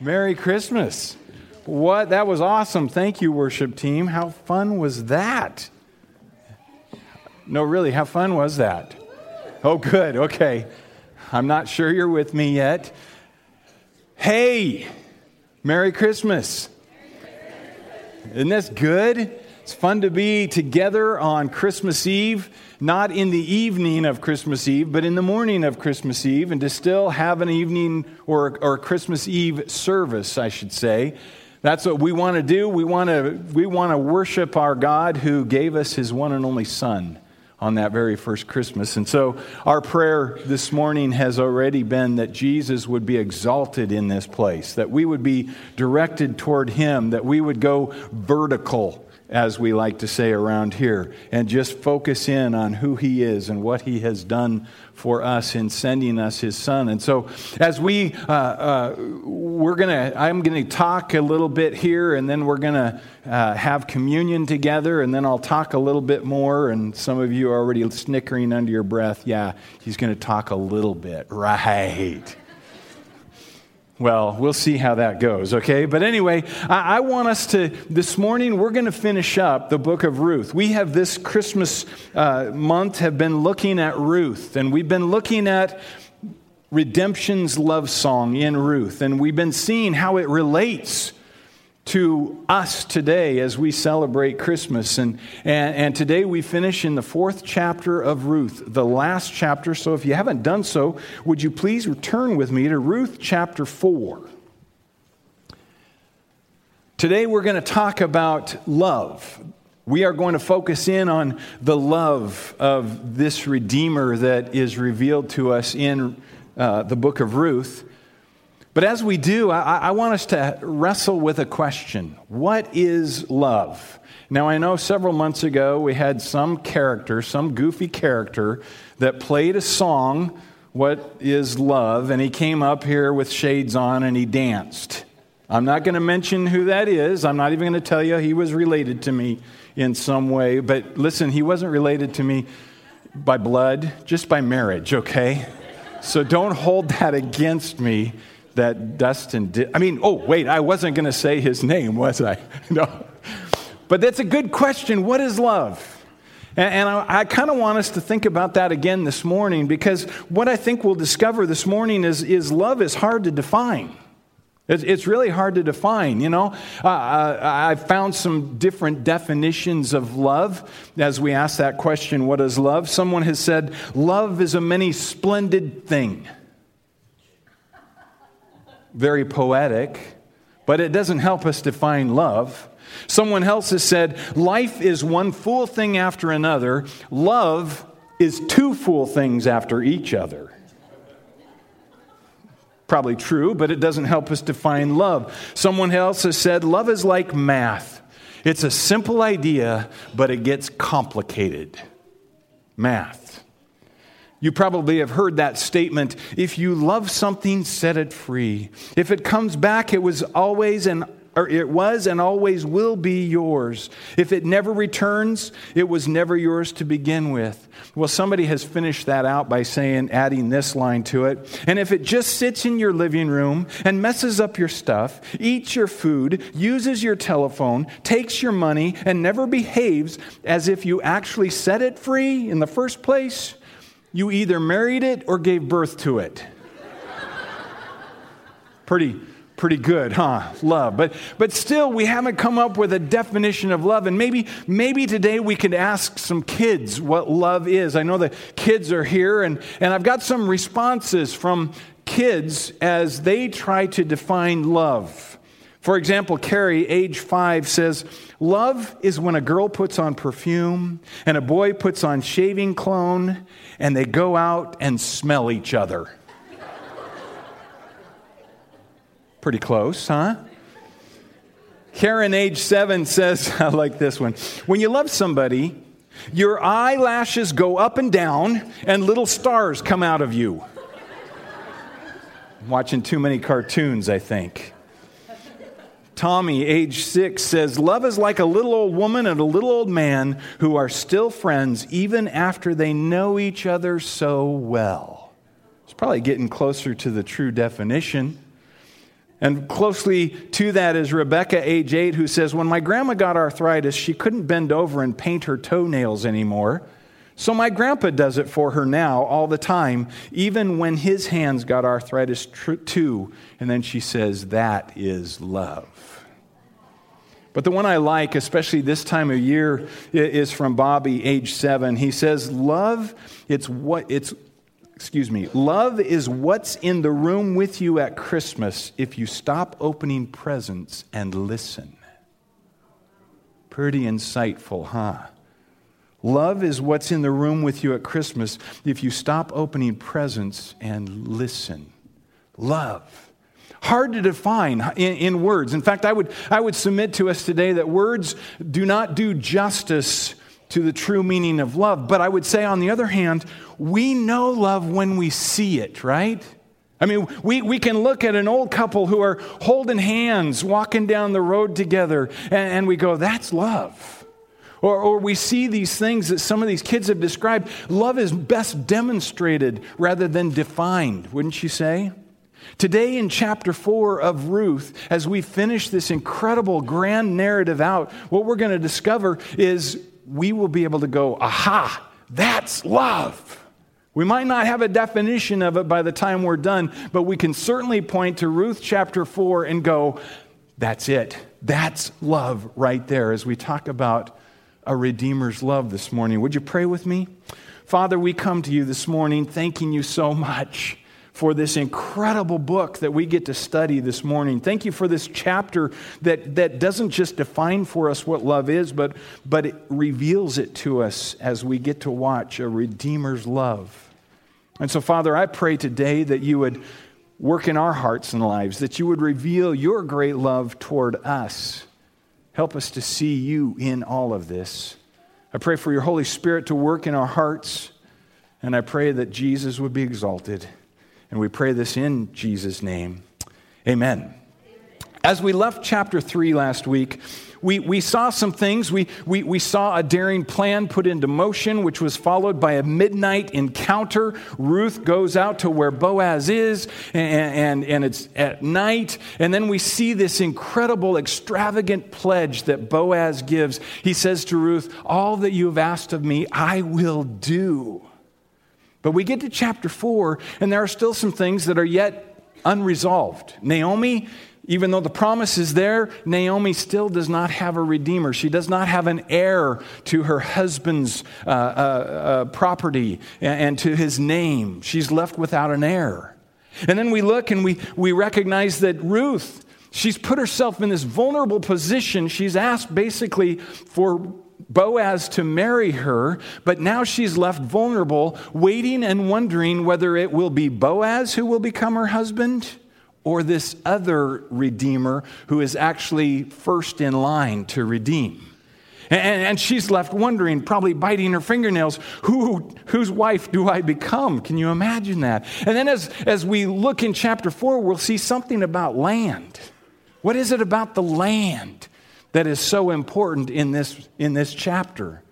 Merry Christmas. What? That was awesome. Thank you, worship team. How fun was that? No, really, how fun was that? Oh, good. Okay. I'm not sure you're with me yet. Hey, Merry Christmas. Isn't this good? It's fun to be together on Christmas Eve, not in the evening of Christmas Eve, but in the morning of Christmas Eve, and to still have an evening or, or Christmas Eve service, I should say. That's what we want to do. We want to, we want to worship our God who gave us his one and only Son on that very first Christmas. And so our prayer this morning has already been that Jesus would be exalted in this place, that we would be directed toward him, that we would go vertical as we like to say around here, and just focus in on who He is and what He has done for us in sending us His Son. And so, as we uh, uh, we're gonna, I'm gonna talk a little bit here, and then we're gonna uh, have communion together, and then I'll talk a little bit more. And some of you are already snickering under your breath. Yeah, he's gonna talk a little bit, right? Well, we'll see how that goes, okay? But anyway, I, I want us to, this morning, we're going to finish up the book of Ruth. We have this Christmas uh, month have been looking at Ruth, and we've been looking at redemption's love song in Ruth, and we've been seeing how it relates to us today as we celebrate Christmas. And, and, and, today we finish in the fourth chapter of Ruth, the last chapter. So if you haven't done so, would you please return with me to Ruth chapter 4? Today we're going to talk about love. We are going to focus in on the love of this Redeemer that is revealed to us in uh, the book of Ruth. But as we do, I, I, want us to wrestle with a question What is love? Now, I know several months ago we had some character, some goofy character, that played a song, What is Love? And he came up here with shades on and he danced. I'm not going to mention who that is. I'm not even going to tell you he was related to me in some way. But listen, he wasn't related to me by blood, just by marriage, okay? So don't hold that against me that Dustin did. I mean, oh, wait, I wasn't going to say his name, was I? no. But that's a good question. What is love? And, I, I kind of want us to think about that again this morning because what I think we'll discover this morning is, is love is hard to define. It's, really hard to define, you know. Uh, I found some different definitions of love as we ask that question, what is love? Someone has said, love is a many splendid thing very poetic, but it doesn't help us define love. Someone else has said, Life is one fool thing after another, love is two fool things after each other. Probably true, but it doesn't help us define love. Someone else has said, Love is like math. It's a simple idea, but it gets complicated. Math. You probably have heard that statement if you love something, set it free. If it comes back, it was always and or it was and always will be yours. If it never returns, it was never yours to begin with. Well, somebody has finished that out by saying, adding this line to it. And if it just sits in your living room and messes up your stuff, eats your food, uses your telephone, takes your money, and never behaves as if you actually set it free in the first place, you either married it or gave birth to it. pretty, pretty good, huh? Love. But, but still, we haven't come up with a definition of love. And maybe, maybe today we could ask some kids what love is. I know the kids are here, and, and I've got some responses from kids as they try to define love. For example, Carrie, age five, says, Love is when a girl puts on perfume and a boy puts on shaving clone and they go out and smell each other. Pretty close, huh? Karen, age seven, says, I like this one. When you love somebody, your eyelashes go up and down and little stars come out of you. I'm watching too many cartoons, I think. Tommy, age six, says, Love is like a little old woman and a little old man who are still friends even after they know each other so well. It's probably getting closer to the true definition. And closely to that is Rebecca, age eight, who says, When my grandma got arthritis, she couldn't bend over and paint her toenails anymore. So my grandpa does it for her now all the time, even when his hands got arthritis too. And then she says, That is love. But the one I like, especially this time of year, is from Bobby, age seven. He says, Love, it's what it's excuse me, love is what's in the room with you at Christmas if you stop opening presents and listen. Pretty insightful, huh? Love is what's in the room with you at Christmas if you stop opening presents and listen. Love. Hard to define in, in, words. In fact, I would, I would submit to us today that words do not do justice to the true meaning of love. But I would say, on the other hand, we know love when we see it, right? I mean, we, we can look at an old couple who are holding hands, walking down the road together, and, and we go, that's love. Or, or we see these things that some of these kids have described. Love is best demonstrated rather than defined, wouldn't you say? Today, in chapter 4 of Ruth, as we finish this incredible grand narrative out, what we're going to discover is we will be able to go, aha, that's love. We might not have a definition of it by the time we're done, but we can certainly point to Ruth chapter 4 and go, that's it. That's love right there as we talk about a Redeemer's love this morning. Would you pray with me? Father, we come to you this morning thanking you so much for this incredible book that we get to study this morning. Thank you for this chapter that, that doesn't just define for us what love is, but, but it reveals it to us as we get to watch a Redeemer's love. And so, Father, I pray today that you would work in our hearts and lives, that you would reveal your great love toward us. Help us to see you in all of this. I pray for your Holy Spirit to work in our hearts, and I pray that Jesus would be exalted. And we pray this in Jesus' name. Amen. As we left chapter 3 last week, we, we saw some things. We, we, we saw a daring plan put into motion, which was followed by a midnight encounter. Ruth goes out to where Boaz is, and, and, and it's at night. And then we see this incredible, extravagant pledge that Boaz gives. He says to Ruth, All that you have asked of me, I will do. But we get to chapter four, and there are still some things that are yet unresolved. Naomi, even though the promise is there, Naomi still does not have a redeemer. She does not have an heir to her husband's uh, uh, uh, property and, and to his name. She's left without an heir. And then we look and we, we recognize that Ruth, she's put herself in this vulnerable position. She's asked basically for Boaz to marry her, but now she's left vulnerable, waiting and wondering whether it will be Boaz who will become her husband or this other redeemer who is actually first in line to redeem. And, she's left wondering, probably biting her fingernails, who, whose wife do I become? Can you imagine that? And then as, as we look in chapter 4, we'll see something about land. What is it about the land? That is so important in this, in this chapter.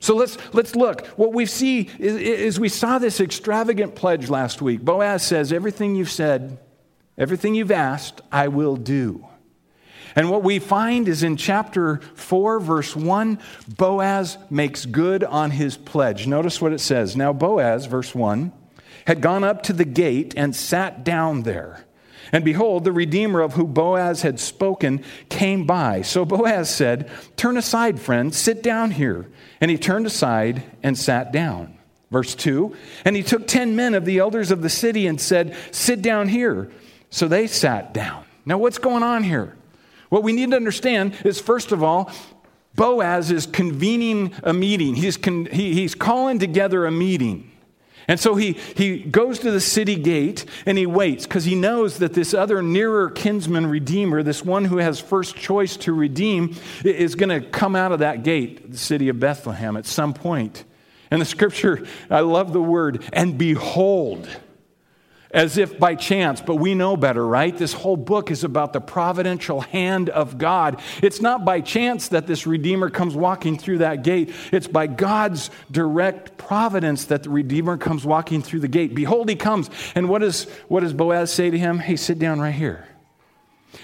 So let's, let's look. What we see is, is we saw this extravagant pledge last week. Boaz says, Everything you've said, everything you've asked, I will do. And what we find is in chapter 4, verse 1, Boaz makes good on his pledge. Notice what it says. Now, Boaz, verse 1, had gone up to the gate and sat down there. And behold, the Redeemer of whom Boaz had spoken came by. So Boaz said, Turn aside, friend, sit down here. And he turned aside and sat down. Verse 2 And he took ten men of the elders of the city and said, Sit down here. So they sat down. Now, what's going on here? What we need to understand is, first of all, Boaz is convening a meeting. He's, con- he, he's calling together a meeting. And so he, he goes to the city gate and he waits because he knows that this other nearer kinsman redeemer, this one who has first choice to redeem, is going to come out of that gate, the city of Bethlehem, at some point. And the scripture, I love the word, and behold as if by chance, but we know better, right? This whole book is about the providential hand of God. It's not by chance that this Redeemer comes walking through that gate, it's by God's direct providence that the Redeemer comes walking through the gate. Behold, he comes. And what, is, what does Boaz say to him? Hey, sit down right here.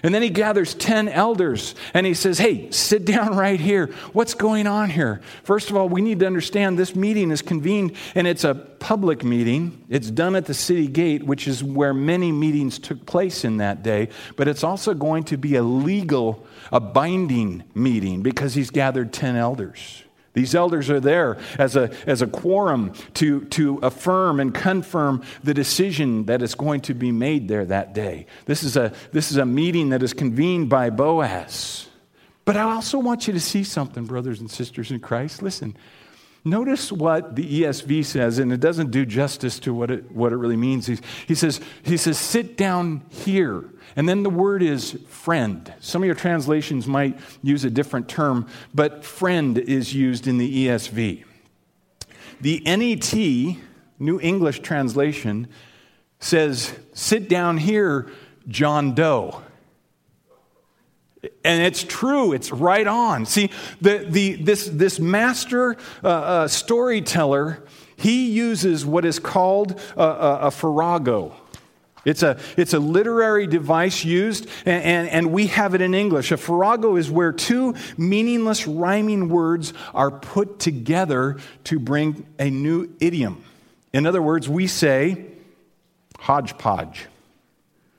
And then he gathers 10 elders and he says, Hey, sit down right here. What's going on here? First of all, we need to understand this meeting is convened and it's a public meeting. It's done at the city gate, which is where many meetings took place in that day. But it's also going to be a legal, a binding meeting because he's gathered 10 elders. These elders are there as a, as a quorum to, to affirm and confirm the decision that is going to be made there that day. This is, a, this is a meeting that is convened by Boaz. But I also want you to see something, brothers and sisters in Christ. Listen, notice what the ESV says, and it doesn't do justice to what it, what it really means. He, he, says, he says, sit down here. And then the word is friend. Some of your translations might use a different term, but friend is used in the ESV. The NET, New English Translation, says, Sit down here, John Doe. And it's true, it's right on. See, the, the, this, this master uh, uh, storyteller, he uses what is called a, a, a farrago it's a, it's a literary device used, and, and, and, we have it in English. A farrago is where two meaningless rhyming words are put together to bring a new idiom. In other words, we say hodgepodge,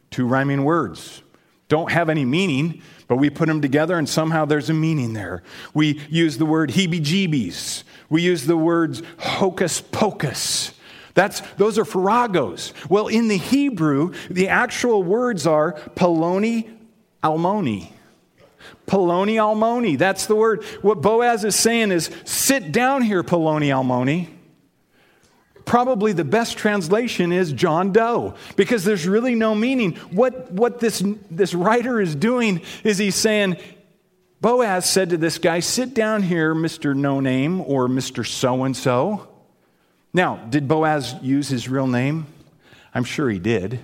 two rhyming words. Don't have any meaning, but we put them together and somehow there's a meaning there. We use the word heebie jeebies, we use the words hocus pocus. That's, those are farragos. Well, in the Hebrew, the actual words are poloni almoni. Poloni almoni. That's the word. What Boaz is saying is sit down here, Poloni almoni. Probably the best translation is John Doe because there's really no meaning. What, what this, this writer is doing is he's saying, Boaz said to this guy, Sit down here, Mr. No Name or Mr. So and so. Now, did Boaz use his real name? I'm sure he did.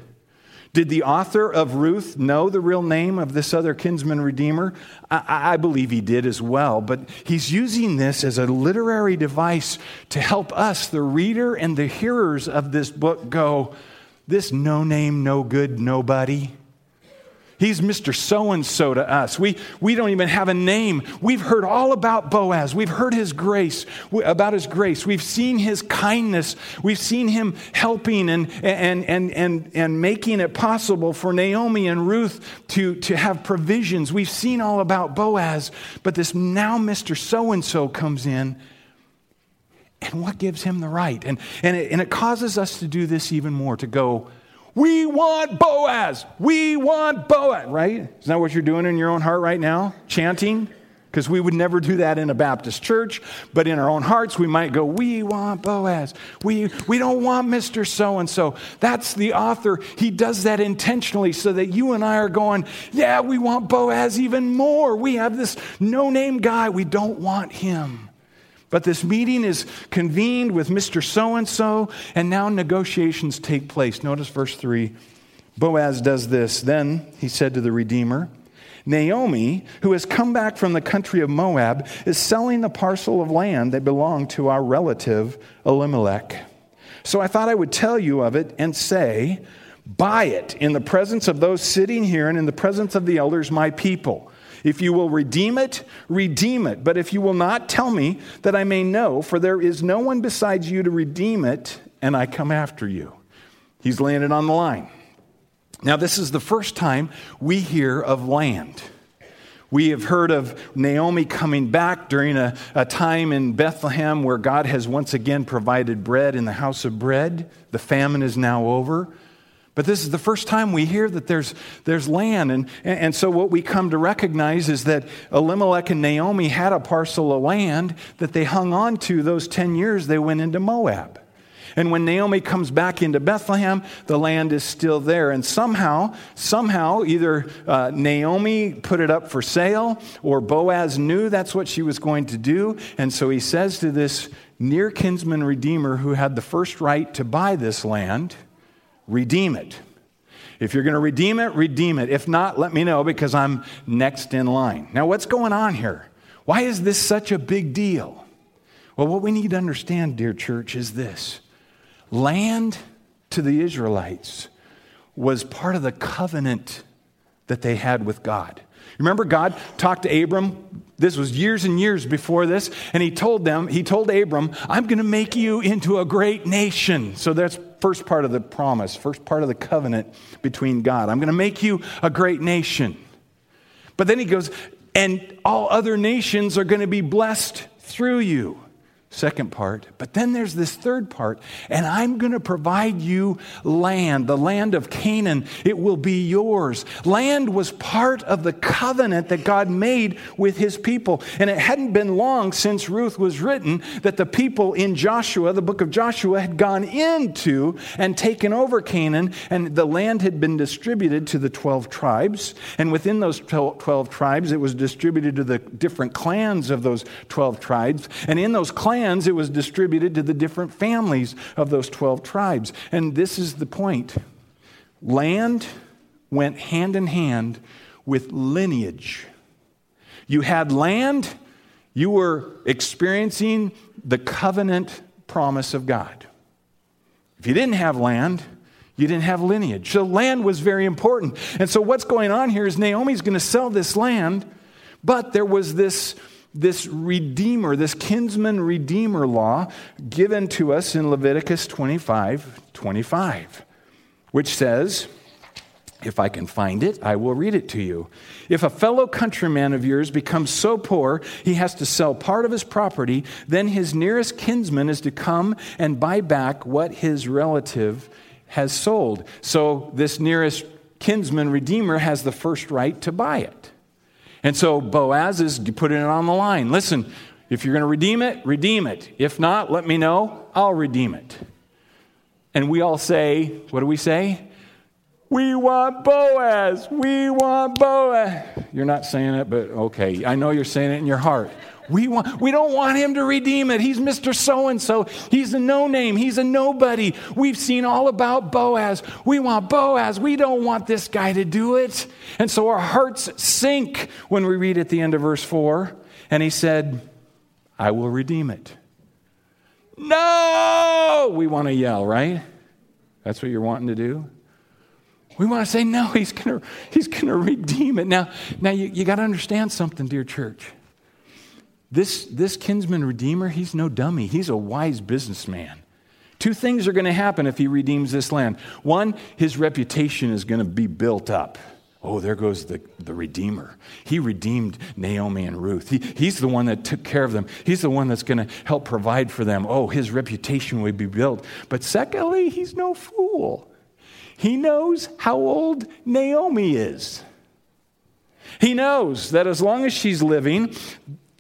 Did the author of Ruth know the real name of this other kinsman redeemer? I, I, believe he did as well, but he's using this as a literary device to help us, the reader and the hearers of this book, go, This no name, no good, nobody He's Mr. So and so to us. We, we don't even have a name. We've heard all about Boaz. We've heard his grace, about his grace. We've seen his kindness. We've seen him helping and, and, and, and, and making it possible for Naomi and Ruth to, to have provisions. We've seen all about Boaz, but this now Mr. So and so comes in. And what gives him the right? And, and, it, and it causes us to do this even more to go, we want Boaz. We want Boaz, right? Isn't that what you're doing in your own heart right now? Chanting? Because we would never do that in a Baptist church, but in our own hearts, we might go, We want Boaz. We, we don't want Mr. So and so. That's the author. He does that intentionally so that you and I are going, Yeah, we want Boaz even more. We have this no name guy. We don't want him. But this meeting is convened with Mr. So and so, and now negotiations take place. Notice verse 3. Boaz does this. Then he said to the Redeemer, Naomi, who has come back from the country of Moab, is selling the parcel of land that belonged to our relative Elimelech. So I thought I would tell you of it and say, Buy it in the presence of those sitting here and in the presence of the elders, my people. If you will redeem it, redeem it. But if you will not, tell me that I may know, for there is no one besides you to redeem it, and I come after you. He's landed on the line. Now, this is the first time we hear of land. We have heard of Naomi coming back during a, a, time in Bethlehem where God has once again provided bread in the house of bread. The famine is now over. But this is the first time we hear that there's, there's land. And, and so, what we come to recognize is that Elimelech and Naomi had a parcel of land that they hung on to those 10 years they went into Moab. And when Naomi comes back into Bethlehem, the land is still there. And somehow, somehow, either uh, Naomi put it up for sale or Boaz knew that's what she was going to do. And so he says to this near kinsman redeemer who had the first right to buy this land, redeem it. If you're going to redeem it, redeem it. If not, let me know because I'm next in line. Now, what's going on here? Why is this such a big deal? Well, what we need to understand, dear church, is this land to the Israelites was part of the covenant that they had with God. Remember, God talked to Abram. This was years and years before this, and he told them, he told Abram, I'm going to make you into a great nation. So that's first part of the promise, first part of the covenant between God. I'm going to make you a great nation. But then he goes, and all other nations are going to be blessed through you. Second part. But then there's this third part, and I'm going to provide you land, the land of Canaan. It will be yours. Land was part of the covenant that God made with his people. And it hadn't been long since Ruth was written that the people in Joshua, the book of Joshua, had gone into and taken over Canaan, and the land had been distributed to the 12 tribes. And within those 12 tribes, it was distributed to the different clans of those 12 tribes. And in those clans, it was distributed to the different families of those 12 tribes. And this is the point land went hand in hand with lineage. You had land, you were experiencing the covenant promise of God. If you didn't have land, you didn't have lineage. So land was very important. And so what's going on here is Naomi's going to sell this land, but there was this this redeemer, this kinsman redeemer law given to us in Leviticus 25 25, which says, if I can find it, I will read it to you. If a fellow countryman of yours becomes so poor he has to sell part of his property, then his nearest kinsman is to come and buy back what his relative has sold. So this nearest kinsman redeemer has the first right to buy it. And so Boaz is putting it on the line. Listen, if you're going to redeem it, redeem it. If not, let me know. I'll redeem it. And we all say, what do we say? We want Boaz. We want Boaz. You're not saying it, but okay. I know you're saying it in your heart. We, want, we don't want him to redeem it. He's Mr. So and so. He's a no name. He's a nobody. We've seen all about Boaz. We want Boaz. We don't want this guy to do it. And so our hearts sink when we read at the end of verse 4. And he said, I will redeem it. No! We want to yell, right? That's what you're wanting to do? We want to say, no, he's going to he's gonna redeem it. Now, now you, you got to understand something, dear church. This, this kinsman redeemer, he's no dummy. He's a wise businessman. Two things are going to happen if he redeems this land. One, his reputation is going to be built up. Oh, there goes the, the Redeemer. He redeemed Naomi and Ruth. He, he's the one that took care of them. He's the one that's going to help provide for them. Oh, his reputation will be built. But secondly, he's no fool. He knows how old Naomi is. He knows that as long as she's living,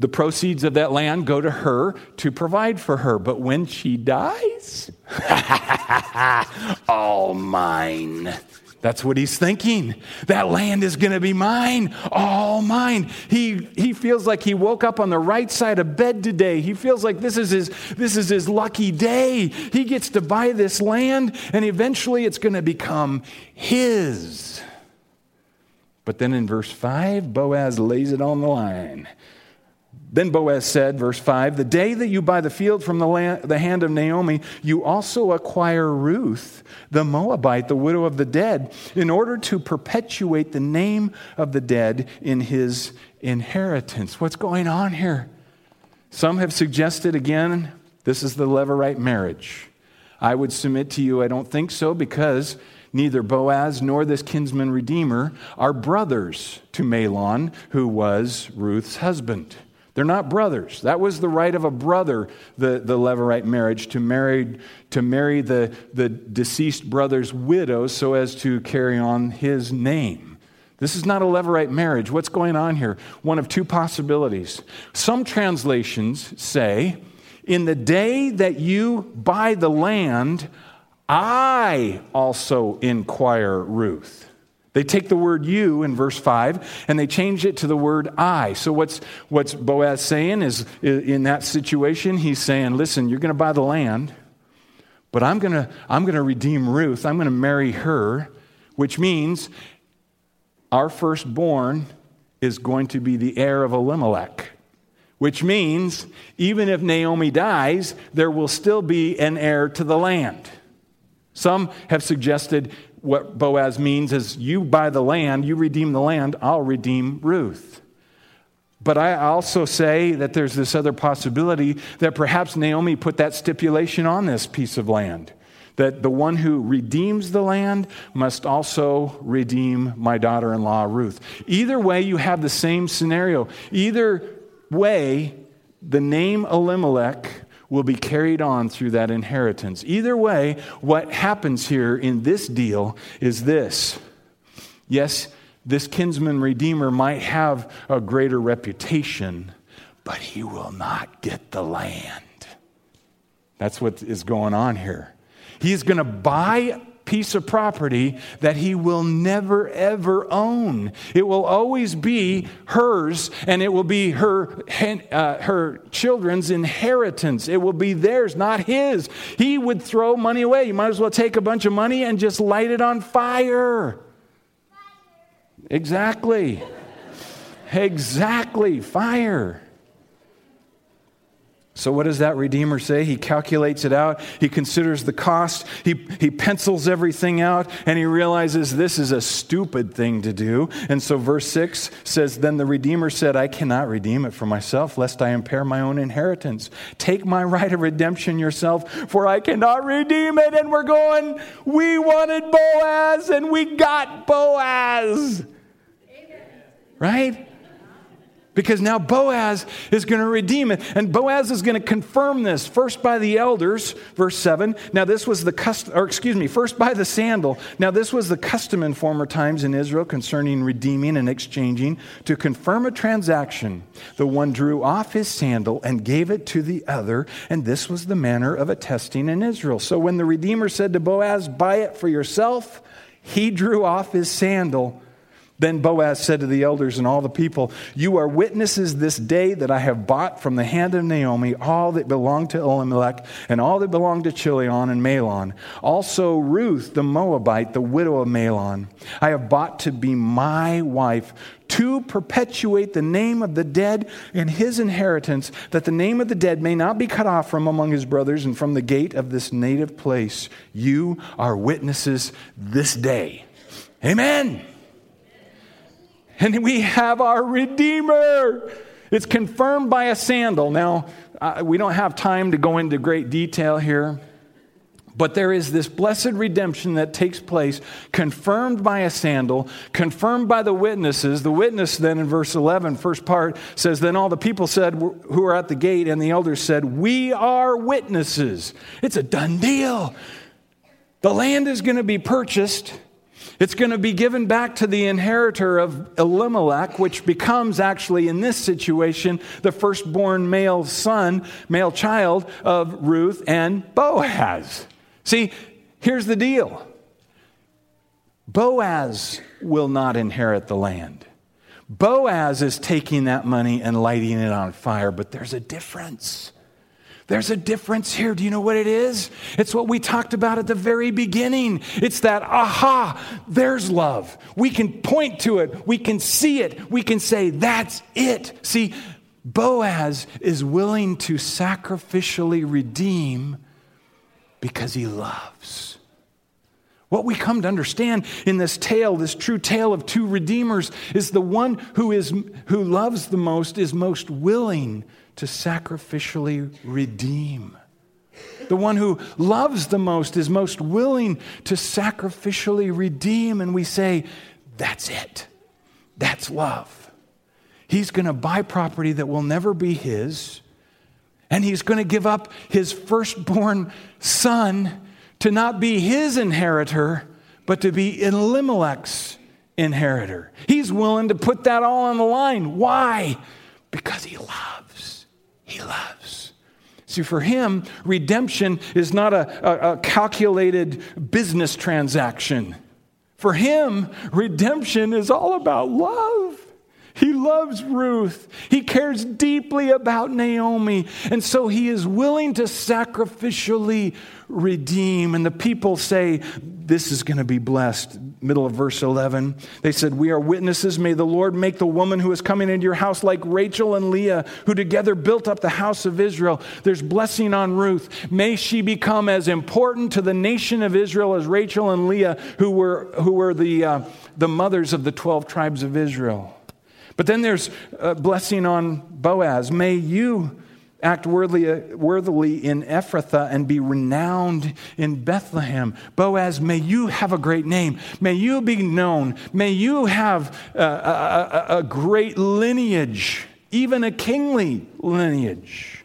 the proceeds of that land go to her to provide for her. But when she dies, all mine. That's what he's thinking. That land is going to be mine, all mine. He, he feels like he woke up on the right side of bed today. He feels like this is, his, this is his lucky day. He gets to buy this land, and eventually it's going to become his. But then in verse 5, Boaz lays it on the line. Then Boaz said, verse 5 The day that you buy the field from the, land, the, hand of Naomi, you also acquire Ruth, the Moabite, the widow of the dead, in order to perpetuate the name of the dead in his inheritance. What's going on here? Some have suggested again, this is the Levirate marriage. I would submit to you, I don't think so, because neither Boaz nor this kinsman redeemer are brothers to Mahlon, who was Ruth's husband. They're not brothers. That was the right of a brother, the, the Levirate marriage, to marry, to marry the, the deceased brother's widow so as to carry on his name. This is not a Levirate marriage. What's going on here? One of two possibilities. Some translations say, In the day that you buy the land, I also inquire Ruth. They take the word you in verse 5 and they change it to the word I. So, what's, what's Boaz saying is in that situation, he's saying, Listen, you're going to buy the land, but I'm going to I'm going to redeem Ruth. I'm going to marry her, which means our firstborn is going to be the heir of Elimelech. Which means even if Naomi dies, there will still be an heir to the land. Some have suggested what Boaz means is you buy the land, you redeem the land, I'll redeem Ruth. But I also say that there's this other possibility that perhaps Naomi put that stipulation on this piece of land that the one who redeems the land must also redeem my daughter in law, Ruth. Either way, you have the same scenario. Either way, the name Elimelech will be carried on through that inheritance. Either way, what happens here in this deal is this. Yes, this kinsman redeemer might have a greater reputation, but he will not get the land. That's what is going on here. He's going to buy piece of property that he will never ever own. It will always be hers and it will be her, uh, her children's inheritance. It will be theirs, not his. He would throw money away. You might as well take a bunch of money and just light it on fire. Exactly. Exactly. Fire. So, what does that Redeemer say? He calculates it out. He considers the cost. He, he pencils everything out and he realizes this is a stupid thing to do. And so, verse 6 says Then the Redeemer said, I cannot redeem it for myself, lest I impair my own inheritance. Take my right of redemption yourself, for I cannot redeem it. And we're going, We wanted Boaz and we got Boaz right? Because now Boaz is going to redeem it. And Boaz is going to confirm this first by the elders, verse 7. Now, this was the custom, or excuse me, first by the sandal. Now, this was the custom in former times in Israel concerning redeeming and exchanging. To confirm a transaction, the one drew off his sandal and gave it to the other. And this was the manner of attesting in Israel. So when the Redeemer said to Boaz, Buy it for yourself, he drew off his sandal then Boaz said to the elders and all the people, You are witnesses this day that I have bought from the hand of Naomi all that belonged to Elimelech and all that belonged to Chilion and Mahlon. Also Ruth the Moabite, the widow of Mahlon, I have bought to be my wife to perpetuate the name of the dead in his inheritance, that the name of the dead may not be cut off from among his brothers and from the gate of this native place. You are witnesses this day. Amen. And we have our Redeemer. It's confirmed by a sandal. Now, uh, we don't have time to go into great detail here, but there is this blessed redemption that takes place, confirmed by a sandal, confirmed by the witnesses. The witness, then in verse 11, first part, says, Then all the people said, who are at the gate, and the elders said, We are witnesses. It's a done deal. The land is going to be purchased. It's going to be given back to the inheritor of Elimelech, which becomes actually, in this situation, the firstborn male son, male child of Ruth and Boaz. See, here's the deal Boaz will not inherit the land. Boaz is taking that money and lighting it on fire, but there's a difference. There's a difference here. Do you know what it is? It's what we talked about at the very beginning. It's that, aha, there's love. We can point to it, we can see it, we can say, that's it. See, Boaz is willing to sacrificially redeem because he loves. What we come to understand in this tale, this true tale of two redeemers, is the one who, is, who loves the most is most willing to sacrificially redeem. The one who loves the most is most willing to sacrificially redeem. And we say, that's it. That's love. He's going to buy property that will never be his, and he's going to give up his firstborn son to not be his inheritor, but to be Elimelech's inheritor. He's willing to put that all on the line. Why? Because he loves he loves. See, for him, redemption is not a, a, a calculated business transaction. For him, redemption is all about love. He loves Ruth. He cares deeply about Naomi. And so he is willing to sacrificially redeem. And the people say, This is going to be blessed. Middle of verse 11. They said, We are witnesses. May the Lord make the woman who is coming into your house like Rachel and Leah, who together built up the house of Israel. There's blessing on Ruth. May she become as important to the nation of Israel as Rachel and Leah, who were, who were the, uh, the mothers of the 12 tribes of Israel. But then there's a blessing on Boaz. May you act worthily, worthily in Ephrathah and be renowned in Bethlehem. Boaz, may you have a great name. May you be known. May you have a, a, a great lineage, even a kingly lineage.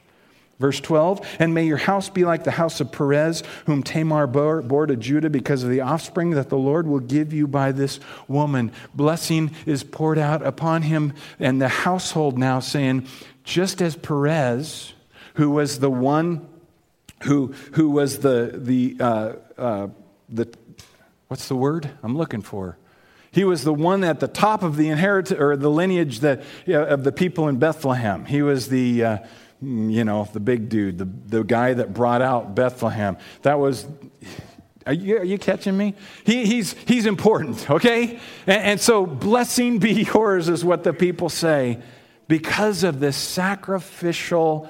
Verse 12, and may your house be like the house of Perez, whom Tamar bore, bore, to Judah because of the offspring that the Lord will give you by this woman. Blessing is poured out upon him and the household now, saying, just as Perez, who was the one who, who was the, the, uh, uh, the, what's the word I'm looking for? He was the one at the top of the inheritance or the lineage that, you know, of the people in Bethlehem. He was the, uh, you know, the big dude, the, the guy that brought out Bethlehem. That was, are you, are you catching me? He, he's, he's important, okay? And, and so, blessing be yours is what the people say because of this sacrificial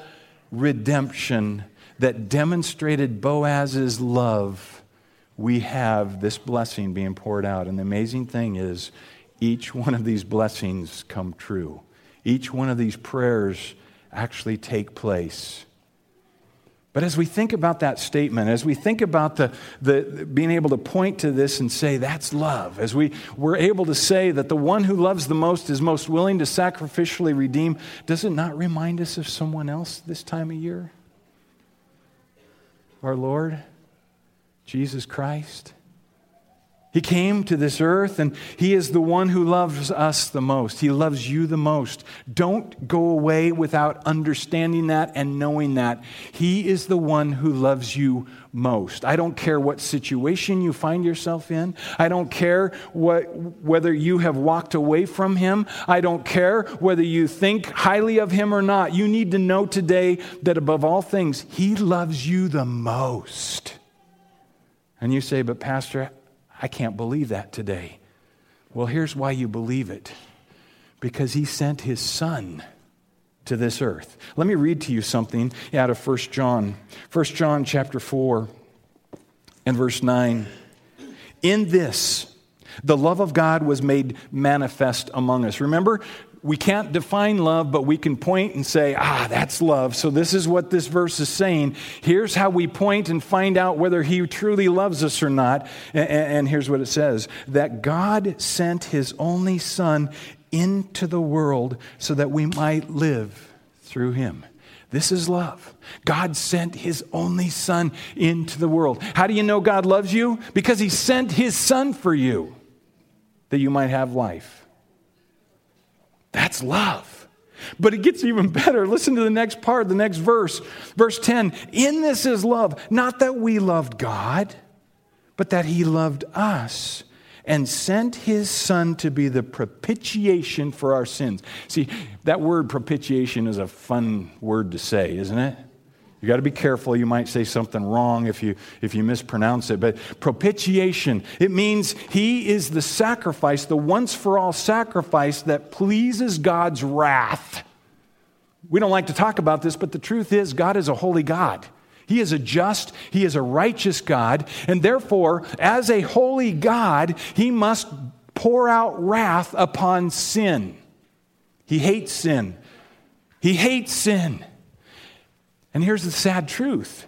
redemption that demonstrated Boaz's love, we have this blessing being poured out. And the amazing thing is, each one of these blessings come true. Each one of these prayers actually take place. But as we think about that statement, as we think about the, the, being able to point to this and say, that's love, as we, we're able to say that the one who loves the most is most willing to sacrificially redeem, does it not remind us of someone else this time of year? Our Lord, Jesus Christ. He came to this earth and He is the one who loves us the most. He loves you the most. Don't go away without understanding that and knowing that. He is the one who loves you most. I don't care what situation you find yourself in. I don't care what, whether you have walked away from Him. I don't care whether you think highly of Him or not. You need to know today that above all things, He loves you the most. And you say, but Pastor, I can't believe that today. Well, here's why you believe it because he sent his son to this earth. Let me read to you something out of 1 John. 1 John chapter 4 and verse 9. In this, the love of God was made manifest among us. Remember, we can't define love, but we can point and say, ah, that's love. So this is what this verse is saying. Here's how we point and find out whether he truly loves us or not. And, here's what it says that God sent his only son into the world so that we might live through him. This is love. God sent his only son into the world. How do you know God loves you? Because he sent his son for you that you might have life. That's love. But it gets even better. Listen to the next part, the next verse. Verse 10 In this is love, not that we loved God, but that He loved us and sent His Son to be the propitiation for our sins. See, that word propitiation is a fun word to say, isn't it? You got to be careful. You might say something wrong if you, if you mispronounce it. But propitiation, it means he is the sacrifice, the once for all sacrifice that pleases God's wrath. We don't like to talk about this, but the truth is, God is a holy God. He is a just, He is a righteous God, and therefore, as a holy God, He must pour out wrath upon sin. He hates sin. He hates sin. And here's the sad truth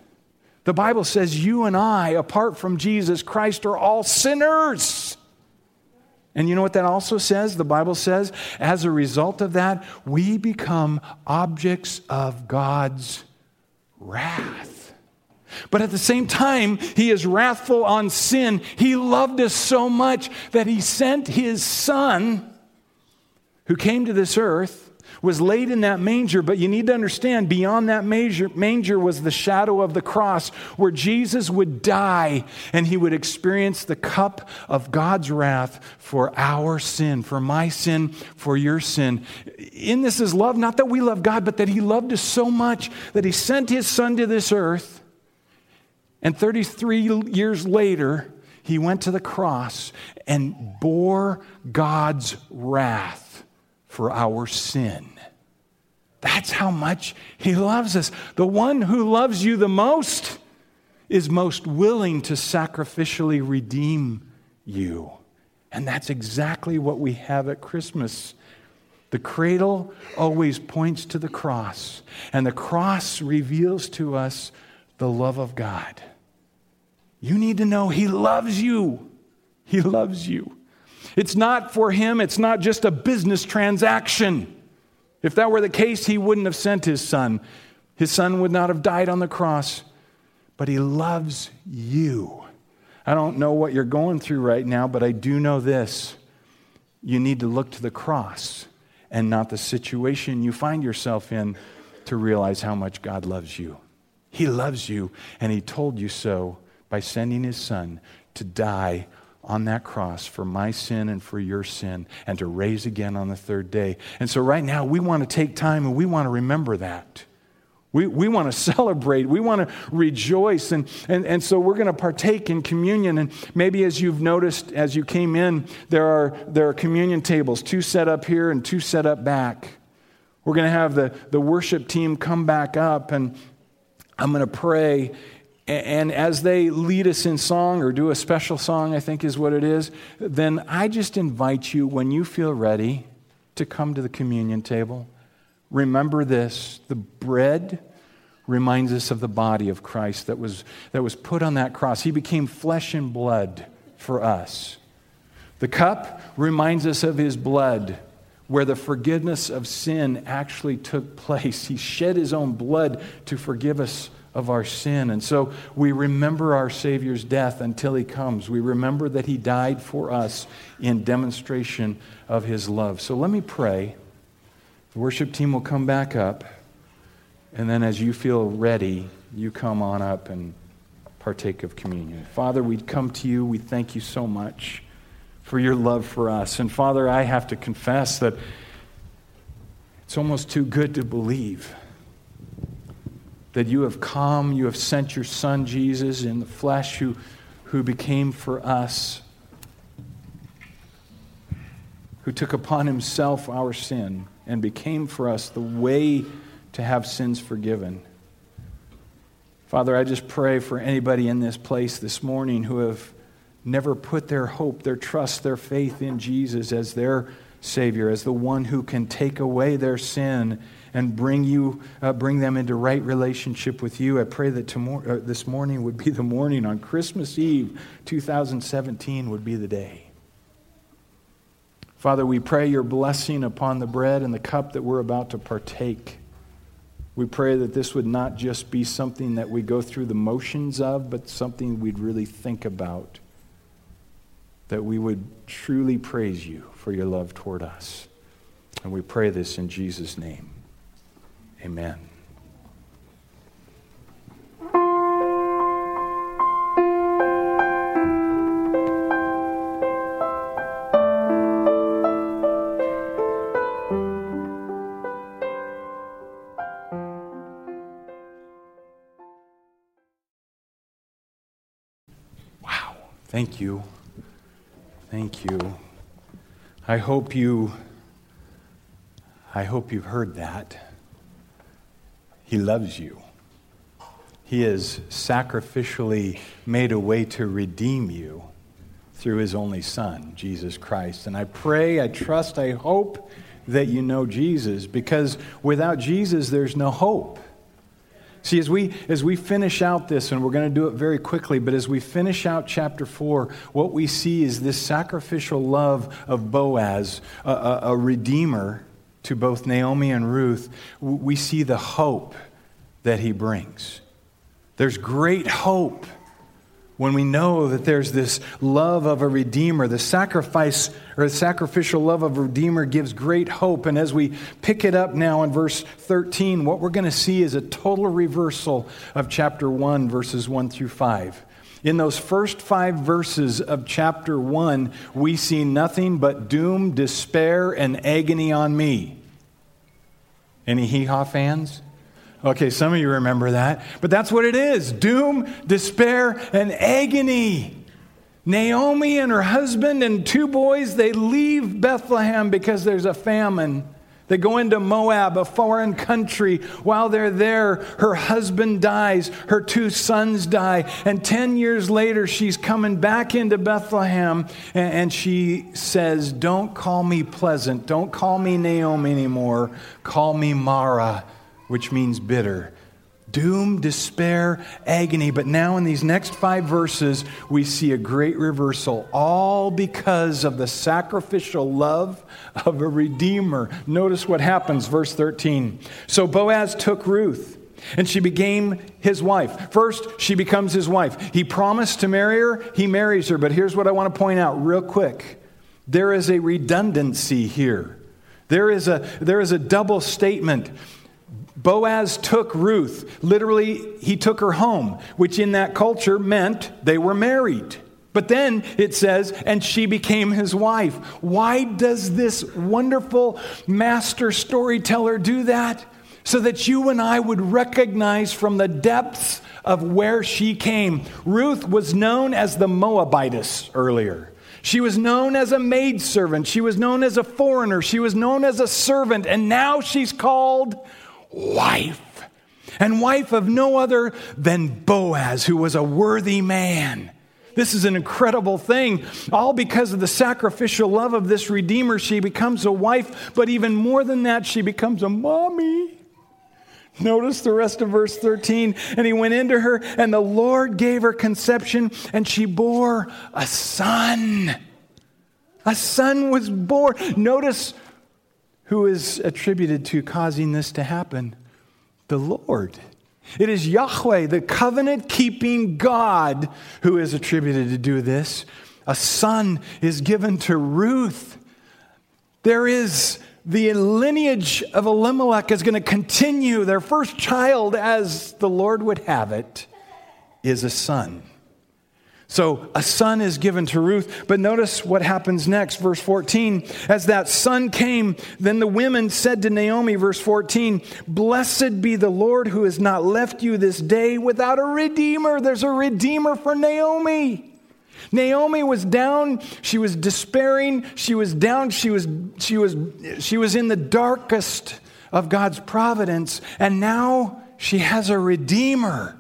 the Bible says you and I, apart from Jesus Christ, are all sinners. And you know what that also says? The Bible says, as a result of that, we become objects of God's wrath. But at the same time, He is wrathful on sin. He loved us so much that He sent His Son, who came to this earth was laid in that manger, but you need to understand beyond that manger, manger was the shadow of the cross where Jesus would die and he would experience the cup of God's wrath for our sin, for my sin, for your sin. In this is love, not that we love God, but that he loved us so much that he sent his son to this earth. And 33 years later, he went to the cross and bore God's wrath for our sin. That's how much he loves us. The one who loves you the most is most willing to sacrificially redeem you. And that's exactly what we have at Christmas. The cradle always points to the cross, and the cross reveals to us the love of God. You need to know He loves you. He loves you. It's not for Him, it's not just a business transaction. If that were the case, He wouldn't have sent His Son. His Son would not have died on the cross, but He loves you. I don't know what you're going through right now, but I do know this. You need to look to the cross and not the situation you find yourself in to realize how much God loves you. He loves you, and He told you so by sending His Son to die on that cross for my sin and for your sin, and to raise again on the third day. And so, right now, we want to take time and we want to remember that. We, we want to celebrate. We want to rejoice. And, and, and so we're going to partake in communion. And maybe as you've noticed as you came in, there are, there are communion tables, two set up here and two set up back. We're going to have the, the worship team come back up, and I'm going to pray. And as they lead us in song or do a special song, I think is what it is, then I just invite you, when you feel ready, to come to the communion table. Remember this the bread reminds us of the body of Christ that was, that was put on that cross. He became flesh and blood for us. The cup reminds us of his blood, where the forgiveness of sin actually took place. He shed his own blood to forgive us of our sin. And so we remember our Savior's death until he comes. We remember that he died for us in demonstration of his love. So let me pray. The worship team will come back up. And then as you feel ready, you come on up and partake of communion. Father, we come to you. We thank you so much for your love for us. And Father, I have to confess that it's almost too good to believe that you have come, you have sent your Son Jesus in the flesh who, who became for us, who took upon himself our sin and became for us the way to have sins forgiven. Father, I just pray for anybody in this place this morning who have never put their hope, their trust, their faith in Jesus as their Savior, as the one who can take away their sin and bring you, uh, bring them into right relationship with you. I pray that tomorrow, uh, this morning would be the morning on Christmas Eve, 2017 would be the day. Father, we pray your blessing upon the bread and the cup that we're about to partake. We pray that this would not just be something that we go through the motions of, but something we'd really think about. That we would truly praise you for your love toward us. And we pray this in Jesus' name. Amen. Wow. Thank you. Thank you. I hope you I hope you've heard that. He loves you. He has sacrificially made a way to redeem you through his only son, Jesus Christ. And I pray, I trust, I hope that you know Jesus because without Jesus there's no hope. See, as we, as we finish out this, and we're going to do it very quickly, but as we finish out chapter 4, what we see is this sacrificial love of Boaz, a, a, a redeemer to both Naomi and Ruth. We see the hope that he brings. There's great hope when we know that there's this love of a redeemer the sacrifice or the sacrificial love of a redeemer gives great hope and as we pick it up now in verse 13 what we're going to see is a total reversal of chapter 1 verses 1 through 5 in those first five verses of chapter 1 we see nothing but doom despair and agony on me any hee-haw fans Okay, some of you remember that. But that's what it is doom, despair, and agony. Naomi and her husband and two boys, they leave Bethlehem because there's a famine. They go into Moab, a foreign country. While they're there, her husband dies, her two sons die, and 10 years later, she's coming back into Bethlehem and she says, Don't call me pleasant. Don't call me Naomi anymore. Call me Mara, which means bitter doom, despair, agony. But now, in these next five verses, we see a great reversal, all because of the sacrificial love of a Redeemer. Notice what happens, verse 13. So Boaz took Ruth. And she became his wife. First, she becomes his wife. He promised to marry her, he marries her. But here's what I want to point out real quick there is a redundancy here. There is a, there is a double statement. Boaz took Ruth. Literally, he took her home, which in that culture meant they were married. But then it says, and she became his wife. Why does this wonderful master storyteller do that? So that you and I would recognize from the depths of where she came. Ruth was known as the Moabitess earlier. She was known as a maidservant. She was known as a foreigner. She was known as a servant. And now she's called wife, and wife of no other than Boaz, who was a worthy man. This is an incredible thing. All because of the sacrificial love of this Redeemer, she becomes a wife, but even more than that, she becomes a mommy. Notice the rest of verse 13. And he went into her, and the Lord gave her conception, and she bore a son. A son was born. Notice who is attributed to causing this to happen? The Lord. It is Yahweh, the covenant keeping God, who is attributed to do this. A son is given to Ruth. There is the lineage of Elimelech is going to continue. Their first child, as the Lord would have it, is a son. So a son is given to Ruth, but notice what happens next, verse 14. As that son came, then the women said to Naomi, verse 14, Blessed be the Lord who has not left you this day without a redeemer. There's a redeemer for Naomi. Naomi was down, she was despairing, she was down, she was, she was, she was in the darkest of God's providence, and now she has a redeemer.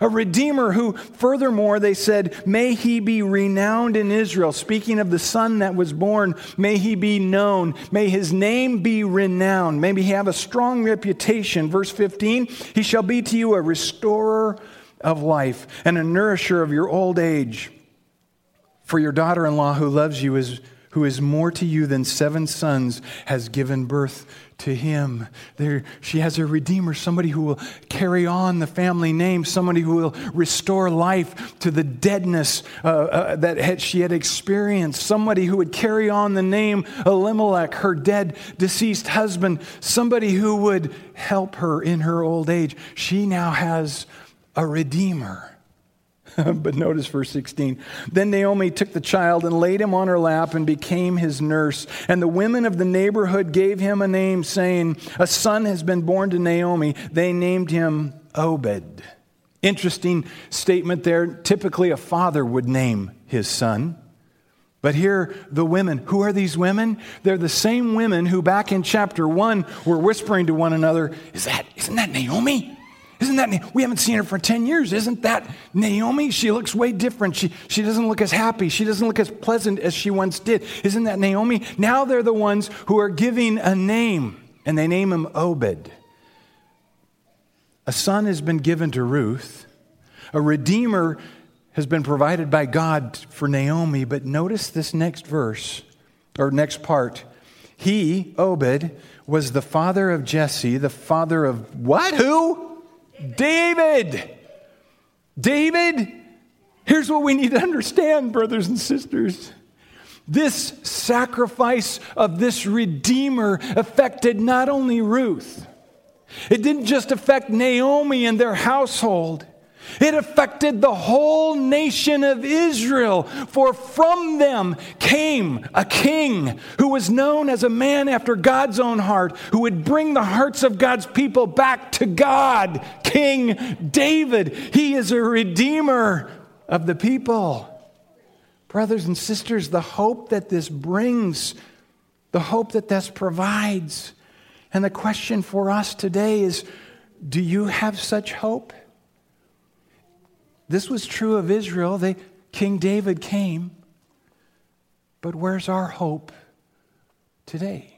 A redeemer who, furthermore, they said, may he be renowned in Israel. Speaking of the son that was born, may he be known. May his name be renowned. May he have a strong reputation. Verse 15, he shall be to you a restorer of life and a nourisher of your old age. For your daughter in law who loves you is who is more to you than seven sons, has given birth to him. There, she has a redeemer, somebody who will carry on the family name, somebody who will restore life to the deadness uh, uh, that had, she had experienced, somebody who would carry on the name Elimelech, her dead, deceased husband, somebody who would help her in her old age. She now has a redeemer. but notice verse 16. Then Naomi took the child and laid him on her lap and became his nurse. And the women of the neighborhood gave him a name, saying, A son has been born to Naomi. They named him Obed. Interesting statement there. Typically, a father would name his son. But here, the women. Who are these women? They're the same women who, back in chapter 1, were whispering to one another, Is that, isn't that Naomi? Isn't that, we haven't seen her for 10 years. Isn't that Naomi? She looks way different. She, she doesn't look as happy. She doesn't look as pleasant as she once did. Isn't that Naomi? Now they're the ones who are giving a name, and they name him Obed. A son has been given to Ruth. A redeemer has been provided by God for Naomi. But notice this next verse, or next part. He, Obed, was the father of Jesse, the father of what? Who? David. David, here's what we need to understand, brothers and sisters. This sacrifice of this Redeemer affected not only Ruth, it didn't just affect Naomi and their household. It affected the whole nation of Israel, for from them came a king who was known as a man after God's own heart, who would bring the hearts of God's people back to God, King David. He is a redeemer of the people. Brothers and sisters, the hope that this brings, the hope that this provides. And the question for us today is do you have such hope? This was true of Israel. They, King David came. But where's our hope today?